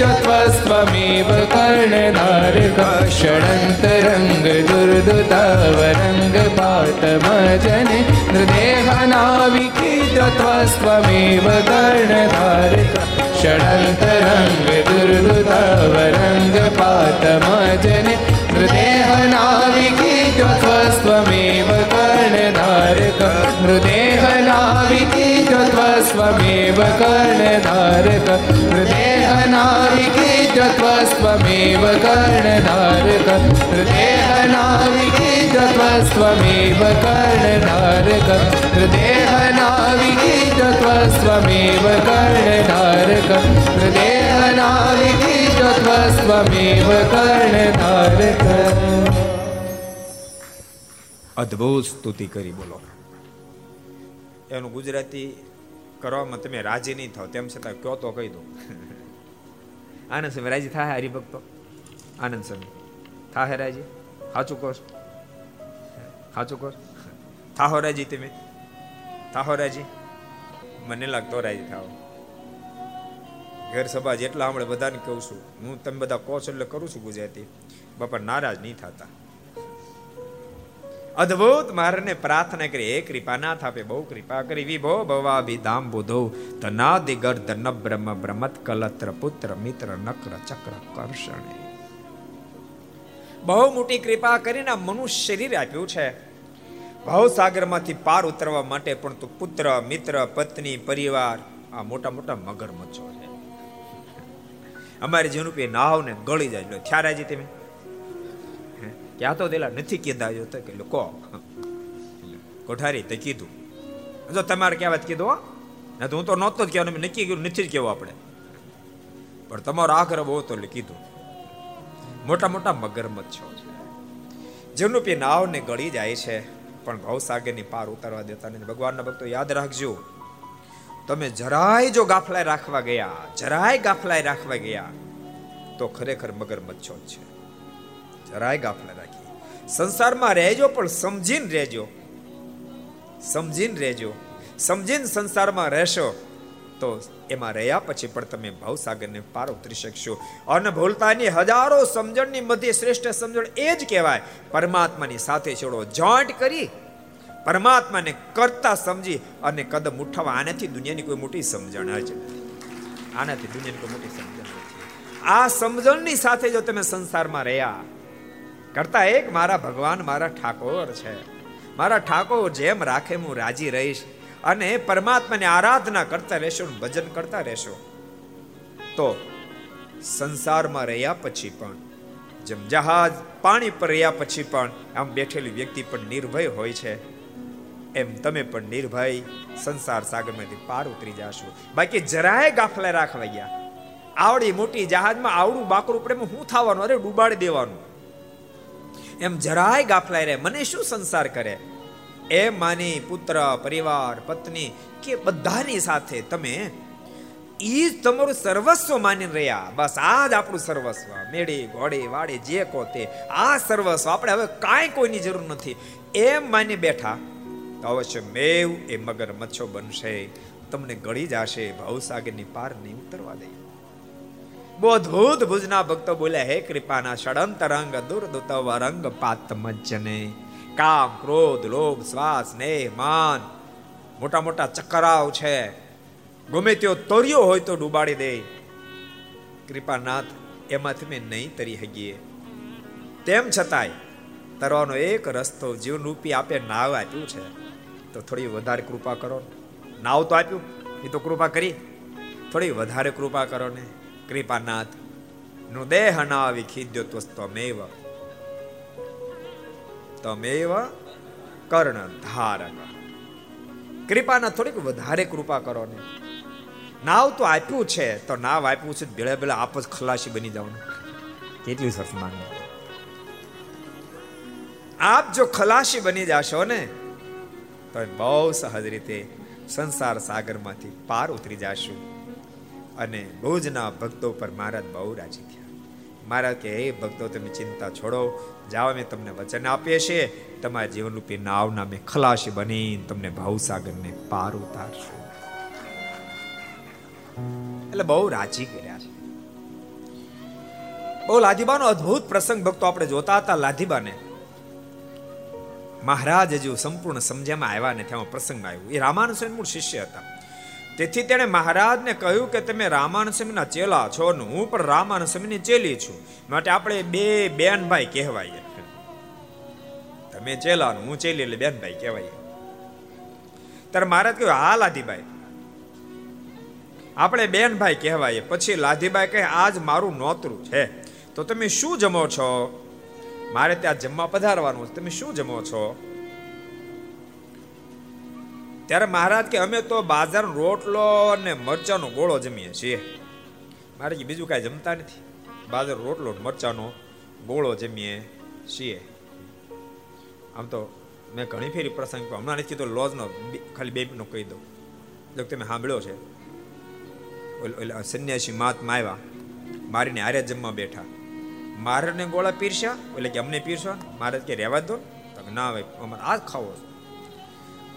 पातमजने नृदेहनाविकीच त्वस्त्वमेव कर्णधारक षडन्तरङ्ग दुर्दुतावरङ्गपातमजने नृदेहनाविकी त्वस्त्वमेव कर्णधारक षडन्तरङ्ग दुर्दुतावरङ्गपातमजने नृदेहनाविकी त्वस्त्वमेव कर्णधारक नृदेहनाविकी त्वस्त्वमेव कर्णधारक हृदेहनाविकी त्वस्त्वमेव कर्णधारक हृदेहनाविकी त्वस्त्वमेव कर्णधारक हृदेहनाविकी त्वस्त्वमेव कर्णधारक हृदेहनाविकी त्वस्त्वमेव कर्णधारक અદ્ભુત સ્તુતિ કરી બોલો એનું ગુજરાતી કરવામાં તમે રાજી નહીં થાવ. તેમ છતાં કયો તો કહી દો આનંદ સ્વામી, રાજી થાય હરિભક્તો? આનંદ સમય થાય રાજી? સાચું કહો સાચું કહો થાહો રાજી તમે? થાહો રાજી? મને લાગતો રાજી થાવ. ઘર સભા જેટલા હમણાં બધાને કહું છું. હું તમે બધા કહો છો એટલે કરું છું ગુજરાતી. બાપા નારાજ નહીં થતા. અદ્ભુત મારને પ્રાર્થના કરી. હે કૃપાનાથ, આપે બહુ કૃપા કરી. વિભો ભવાભી ધામ બુધો તનાદિ ધન બ્રહ્મ બ્રહ્મત કલત્ર પુત્ર મિત્ર નક્ર ચક્ર કર્ષણે. બહુ મોટી કૃપા કરીને મનુષ્ય શરીર આપ્યું છે. ભાવસાગરમાંથી પાર ઉતરવા માટે પણ તું પુત્ર, મિત્ર, પત્ની, પરિવાર, આ મોટા મોટા મગરમચ્છો છે. અમારે જેનું પે નાવ ને ગળી જાય. થયા રાજી તમે. ક્યાં તો દેલા નથી કીધા જો તો કે કો. કોઠારી તે કીધું. જો તમારે કહેવા કીધું ના તો હું તો નહોતો જ કહેવાનું નક્કી કર્યું, નથી જ કહેવું આપણે. પણ તમારો આગ્રહ બહુ તો કીધું. મોટા મોટા મગરમચ્છ છો. જેનું પી નાવ ને ગળી જાય છે, પણ ભવસાગરની પાર ઉતારવા દેતા નથી. ભગવાનના ભક્તો, યાદ રાખજો. તમે જરાય જો ગાફલાય રાખવા ગયા, જરાય ગાફલાય રાખવા ગયા, તો ખરેખર મગરમચ્છો છે. જરાય ગાફલા રાખી. સંસારમાં રહેજો પણ સમજીને રહેજો. સમજીને રહેજો. સમજીને સંસારમાં રહેશો તો એમાં રહ્યા પછી પણ તમે ભાવસાગરને પાર ઉતરી શકશો. અને ભૂલતાની હજારો સમજણની મધ્ય શ્રેષ્ઠ સમજણ એ જ કહેવાય. પરમાત્માની સાથે છોડો જોઈન્ટ કરી. પરમાત્માને કરતા સમજી અને કદમ ઉઠાવવા આનાથી દુનિયાની કોઈ મોટી સમજણ જ આનાથી દુનિયાની કોઈ મોટી સમજણ આ સમજણની સાથે જો તમે સંસારમાં રહ્યા કરતા એક મારા ભગવાન મારા ઠાકોર છે. મારા ઠાકોર જેમ રાખે હું રાજી રહીશ અને પરમાત્માની આરાધના કરતા રહેશો ભજન કરતા રહેશો. તો સંસારમાં રહ્યા પછી પણ, જેમ જહાજ પાણી પર રહ્યા પછી પણ આમ બેઠેલી વ્યક્તિ પણ નિર્ભય હોય છે. એમ તમે પણ નિર્ભય સંસાર સાગરમાંથી પાર ઉતરી જાશો. બાકી જરાય ગાફલા રાખવા ગયા. આવડી મોટી જહાજમાં આવડું બાકરું પડે શું થવાનું? અરે ડૂબાડી દેવાનું. એમ જરાય ગાફલાય રહે. મને શું સંસાર કરે? એમ માની પુત્ર, પરિવાર, પત્ની કે બધાની સાથે તમે ઈ જ તમારું સર્વસ્વ માની રહ્યા. બસ આ જ આપણું સર્વસ્વ. મેળી, ઘોડી, વાડી, જે કો તે. આ સર્વસ્વ આપણે હવે કાંઈ કોઈની જરૂર નથી. એમ માની બેઠા, તો અવશ્ય મેવ એ મગર મચ્છો બનશે. તમને ગળી જશે. ભાવસાગરની પાર નહીં ઉતરવા દે. બોધભૂત ભુજના ભક્તો બોલ્યા હે કૃપાના ષડંત રંગ દુર્દુતવ રંગ પાત મજ્જને. કામ, ક્રોધ, લોભ, શ્વાસ સ્નેહ માન. મોટા મોટા ચક્કરાવ છે. ગમે તેઓ તોર્યો હોય તો ડૂબાડી દે. કૃપાનાથ, એમાંથી મેં નહીં તરી હગીએ તેમ છતાંય, તરવાનો એક રસ્તો જીવન રૂપી આપે નાવ આપ્યું છે. તો થોડી વધારે કૃપા કરો નાવ તો આપ્યું, એ તો કૃપા કરી. થોડી વધારે કૃપા કરો ને. કૃપાનાથ. નું દેહ નાવી ખીદ્યો ત્વસ્તમેવ તમેવ. કર્ણ ધારક કૃપાના થોડીક વધારે કૃપા કરો ને નાવ તો આપ્યું છે, તો નાવ આપ્યું છે, ભેળા ભેળા આપ જ ખલાસી બની જવાનું કેટલી સરસ માનવું. આપ જો ખલાસી બની જશો ને, તો બહુ સહજ રીતે સંસાર સાગરમાંથી પાર ઉતરી જશું. અને ભુજના ભક્તો પર મહારાજ બહુ રાજી થયા. મહારાજ કે હે ભક્તો, તમે ચિંતા છોડો. જાઓ અમે તમને વચન આપીએ છીએ. તમારા જીવનરૂપી નાવના અમે ખલાસી બની તમને ભાવસાગરને પાર ઉતારશું. એટલે બહુ રાજી કર્યા છે. બહુ લાધીબાનો અદ્ભુત પ્રસંગ ભક્તો આપણે જોતા હતા લાધીબાને મહારાજ હજુ સંપૂર્ણ સમજ્યામાં આવ્યા નથી ત્યાં પ્રસંગ આવ્યું. એ રામાનુ મૂળ શિષ્ય હતા. તેથી તેણે મહારાજને કહ્યું કે તમે રામાનુ ચેલા છો ને હું પણ રામાનુ ચેલી છું. માટે આપણે બે બેન ભાઈ કહેવાય તમે ચેલા હું ચેલી એટલે બેનભાઈ કહેવાય ત્યારે મહારાજ કહ્યું, હા લાધીભાઈ આપણે બેનભાઈ કહેવાય પછી લાધીભાઈ કહે, આજ મારું નોતરું છે. તો તમે શું જમો છો? મારે ત્યાં જમવા પધારવાનું છે. તમે શું જમો છો? ત્યારે મહારાજ કે અમે તો બાજારનો રોટલો અને મરચાનો ગોળો જમીએ છીએ. મારે બીજું કાંઈ જમતા નથી. બાજર, રોટલો મરચાનો ગોળો જમીએ છીએ. આમ તો મેં ઘણી ફેરી પ્રસંગ હમણાં નથી તો લોજનો ખાલી બે મિનિટનો કહી દઉં. જો તમે સાંભળ્યો છે? સંન્યાસી મહાત્મા આવ્યા, મારીને હારે જમવા બેઠા. મારને ગોળા પીરસ્યા? એટલે કે અમને પીરસો મારે કે, રહેવા દો. ના ભાઈ, અમારે આ જ ખાવો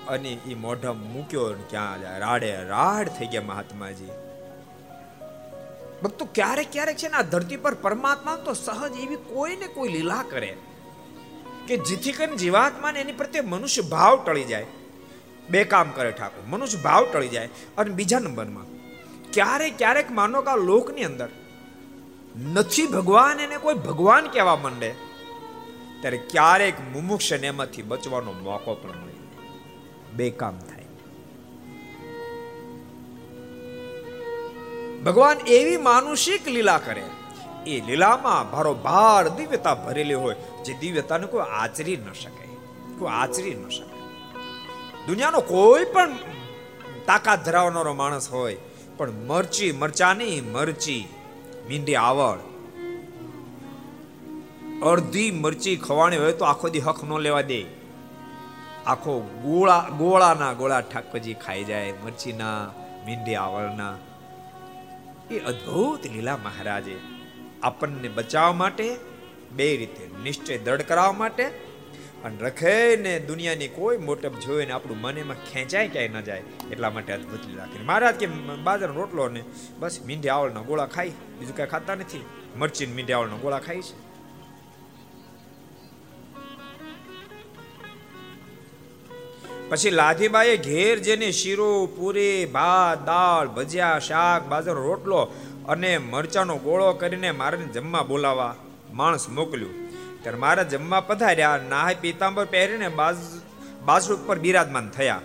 અને એ મોઢા મૂક્યો ક્યાં રાડે રાડ થઈ ગયા મહાત્માજી. ભક્તો ક્યારેક ક્યારેક છે ને આ ધરતી પર પરમાત્મા તો સહજ એવી કોઈ ને કોઈ લીલા કરે કે જેથી કરીને જીવાત્માને એની પ્રત્યે મનુષ્ય ભાવ ટળી જાય. બે કામ કરે ઠાકોર, મનુષ્ય ભાવ ટળી જાય અને બીજા નંબરમાં. ક્યારેક ક્યારેક માનો કે લોકની અંદર નથી ભગવાન એને કોઈ ભગવાન કહેવા માંડે, ત્યારે ક્યારેક મુમુક્ષને એમાંથી બચવાનો મોકો પણ મળે. બે કામ થાય. ભગવાન એવી માનુષિક લીલા કરે. એ લીલામાં ભારો ભાર દિવ્યતા ભરેલી હોય, જે દિવ્યતાને કોઈ આચરી ન શકે. કોઈ આચરી ન શકે. દુનિયાનો કોઈ પણ તાકાત ધરાવનારો માણસ હોય, પણ મરચી, મરચાની મરચી, મીંડી આવડ અડધી મરચી ખવાણી હોય તો આખો દી હક ન લેવા દે. આખો ગોળા, ગોળાના ગોળા ઠાકોરજી ખાઈ જાય, મરચીના, મીંડી આવળના. એ અદ્ભુત લીલા મહારાજે આપણને બચાવવા માટે, બે રીતે નિશ્ચય દૃઢ કરાવવા માટે અને રખે ને દુનિયાની કોઈ મોટપ જોઈને આપણું મન એમાં ખેંચાય ક્યાંય ન જાય, એટલા માટે અદભુત લીલા કરી મહારાજ કે બાજર રોટલો ને બસ મીંઢી આવળના ગોળા ખાઈ, બીજું કઈ ખાતા નથી. મરચીને મીંઢી આવળના ગોળા ખાઈ છે. પછી લાધીબાઈએ ઘેર જેને શીરો, પૂરી, ભાત, દાળ, ભજીયા, શાક, બાજરો, રોટલો અને મરચાનો ગોળો કરીને મારે જમવા બોલાવા માણસ મોકલ્યું. ત્યારે મારા જમવા પધાર્યા, નાહી પીતાંબર પહેરીને બાજ બાજરૂ ઉપર બિરાજમાન થયા.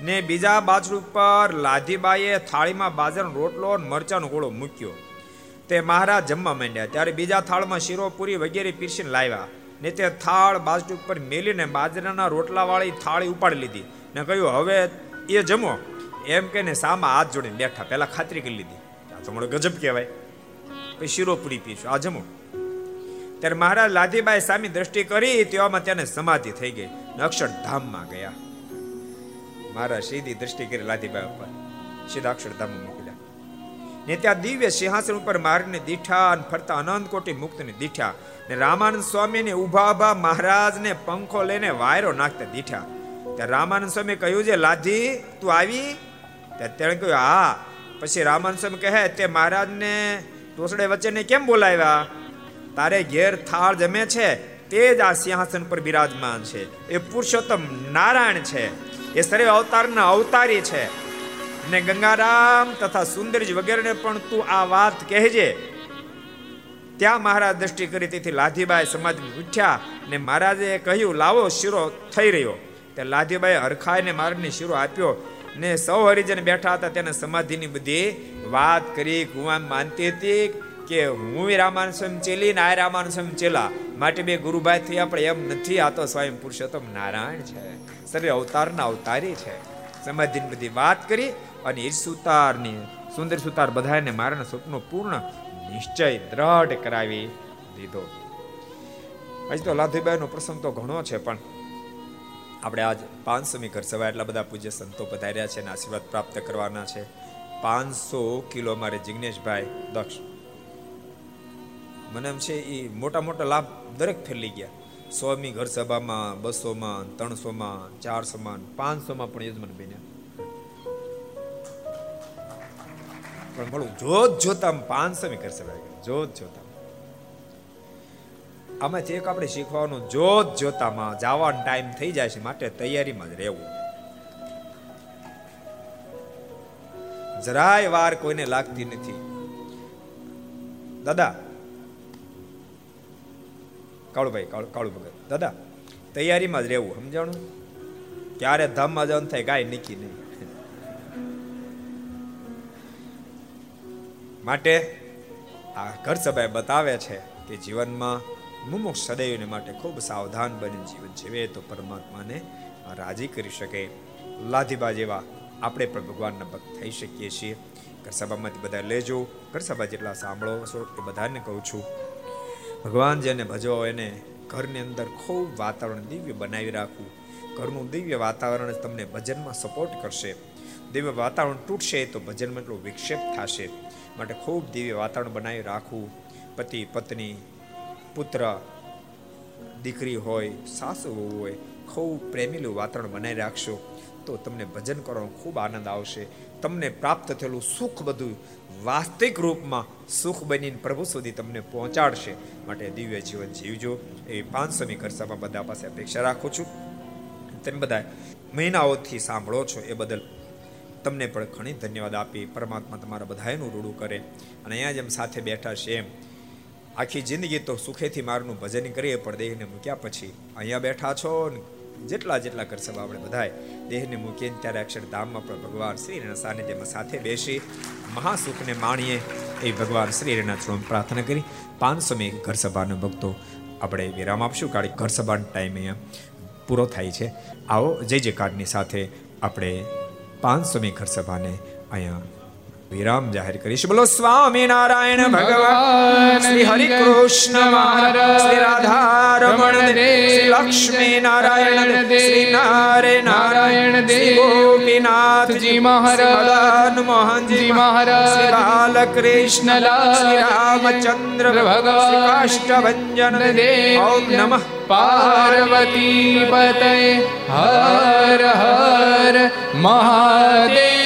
ને બીજા બાજરૂ ઉપર લાધીબાઈએ થાળીમાં બાજરાનો રોટલો અને મરચાનો ગોળો મૂક્યો. તે મહારાજ જમવા માંડ્યા. ત્યારે બીજા થાળમાં શીરો, પૂરી વગેરે પીરસીને લાવ્યા. ને તે થાળ બાજુ ઉપર મેલીને બાજરાના રોટલા વાળી થાળી ઉપાડી લીધી ને કહ્યું, હવે એ જમો. એમ કે ને સામા હાથ જોડીને બેઠા. પહેલા ખાતરી કરી લીધી. આ તો મને ગજબ કહેવાય. પછી શીરો પૂરી પીશું આ જમો. ત્યારે મહારાજ લાધીબાઈ સામી દ્રષ્ટિ કરી તેવામાં તેને સમાધિ થઈ ગઈ અક્ષરધામમાં ગયા. મહારાજ સીધી દ્રષ્ટિ કરી લાધીબાઈ ઉપર. સીધા અક્ષરધામમાં મોકલ્યા ને ત્યાં દિવ્ય સિંહાસન ઉપર મારીને દીઠા અને ફરતા અનંત કોટી મુક્તને દીઠા ને રામાનંદ સ્વામીને ઊભા ઊભા મહારાજને પંખો લઈને વાયરો નાખતા દીઠા. તે રામાનંદ સ્વામી કહ્યું છે લાજી તું આવી? તે તેણે કહ્યું, હા. પછી રામાનંદ સ્વામી કહે, તે મહારાજને તોસડે વચ્ચેને કેમ બોલાવ્યા? તારે ઘેર થાળ જમે છે, તે જ આ સિંહાસન પર બિરાજમાન છે. એ પુરુષોત્તમ નારાયણ છે. એ સર્વ અવતારના અવતારી છે. ને ગંગારામ તથા સુંદરજી વગેરેને પણ તું આ વાત કહેજે. ત્યાં મહારાજ દ્રષ્ટિ કરી તેથી લાધીબાઈ સમાધિમાં ઉઠ્યા ને મહારાજે કહ્યું, લાવો, શીરો થઈ રહ્યો. તે લાધીબાઈ હરખાઈને મહારાજને શીરો આપ્યો ને સૌ હરિજન બેઠા હતા. તેને સમાધિની બધી વાત કરી, કુવામ માનતી હતી કે, હું રામાન સ્વયં ચેલી ને આ રામાન સ્વયં ચેલા. માટે બે ગુરુભાઈ થી આપણે એમ નથી, આ તો સ્વયં પુરુષોત્તમ નારાયણ છે. સર્વે અવતારના અવતારી છે. સમાધિની બધી વાત કરી અને ઈર સુતારની, સુંદર સુતાર બધાને મારાના સ્વપ્નો પૂર્ણ નિશ્ચય દ્રઢ કરાવી દીધો. હજી તો લાધુબાઈનો પ્રસંગ તો ઘણો છે, પણ આપણે આજ પાંચસોમી ઘર સભા, એટલા બધા પૂજ્ય સંતો પધાર્યા છે અને આશીર્વાદ પ્રાપ્ત કરવાના છે. પાંચસો કિલો મારે જિગ્નેશભાઈ દક્ષ. મને એમ છે એ મોટા મોટા લાભ દરેક ફેરલી ગયા. સોમી ઘર સભામાં, બસોમાં, ત્રણસોમાં, ચારસોમાં પાંચસોમાં પણ યજમાન બન્યા. પણ મળું જોત જોતા પાંચસો મી કરશે જોત જોતા આમાંથી એક આપણે શીખવાનું, જોત જોતામાં જવાનો ટાઈમ થઈ જાય છે, માટે તૈયારીમાં જ રહેવું. જરાય વાર કોઈને લાગતી નથી. દાદા કાળુભાઈ કાળુ ભગત, દાદા, તૈયારીમાં જ રહેવું, સમજાણું? ક્યારે ધામમાં જવાનું થાય ગાય નીકી નહીં. માટે આ ઘર સભાએ બતાવે છે કે જીવનમાં મુમુક્ષ સદૈવને માટે ખૂબ સાવધાન બની જીવન જીવે તો પરમાત્માને રાજી કરી શકે. લાધીબા જેવા આપણે પણ ભગવાનના ભક્ત થઈ શકીએ છીએ. ઘર સભામાંથી બધા લેજો. ઘર સભા જેટલા સાંભળો છો એ બધાને કહું છું. ભગવાન જેને ભજવો એને ઘરની અંદર ખૂબ વાતાવરણ દિવ્ય બનાવી રાખવું. ઘરનું દિવ્ય વાતાવરણ તમને ભજનમાં સપોર્ટ કરશે. દિવ્ય વાતાવરણ તૂટશે તો ભજનમાં એટલો વિક્ષેપ થશે. માટે ખૂબ દિવ્ય વાતાવરણ બનાવી રાખવું. પતિ, પત્ની, પુત્ર, દીકરી હોય, સાસુ હોય, ખૂબ પ્રેમીલું વાતાવરણ બનાવી રાખશો તો તમને ભજન કરવાનો ખૂબ આનંદ આવશે. તમને પ્રાપ્ત થયેલું સુખ બધું વાસ્તવિક રૂપમાં સુખ બનીને પ્રભુ સુધી તમને પહોંચાડશે. માટે દિવ્ય જીવન જીવજો. એવી પાંચસોમી કરસામાં બધા પાસે અપેક્ષા રાખું છું. તમે બધા મહિનાઓથી સાંભળો છો એ બદલ તમને પણ ઘણી ધન્યવાદ આપી પરમાત્મા તમારા બધાનું રૂડું કરે. અને અહીંયા જેમ સાથે બેઠા છે એમ. આખી જિંદગી તો સુખેથી મારનું ભજન કરીએ, પણ દેહને મૂક્યા પછી અહીંયા બેઠા છો ને જેટલા જેટલા કરશે આપણે બધાએ દેહને મૂકીને ત્યારે અક્ષરધામમાં પણ ભગવાન શ્રીના સાનિધ્યમાં સાથે બેસી મહાસુખને માણીએ એ ભગવાન શ્રીના ચરણ પ્રાર્થના કરી. પાંચસો મે ઘર સભાના ભક્તો, આપણે વિરામ આપશું. કાળી ઘર સભાનો ટાઈમ અહીંયા પૂરો થાય છે. આવો જય જયકારની સાથે આપણે પાંચસોમી ઘર સભાને અહીંયા વિરામ જાહેર કરીશ. બોલો સ્વામી નારાયણ ભગવાન શ્રી હરિ કૃષ્ણ મહારાજ શ્રી રાધા રમણ શ્રી લક્ષ્મી નારાયણ શ્રી નારે નારાયણ દેવ ગોપીનાથજી મહારાજ મોહનજી મહારાજ શ્રી બાલકૃષ્ણ શ્રી રામચંદ્ર ભગવાન કાષ્ટભંજન દેવ ઓમ નમઃ. પાર્વતી પતય હર હર મહાદેવ.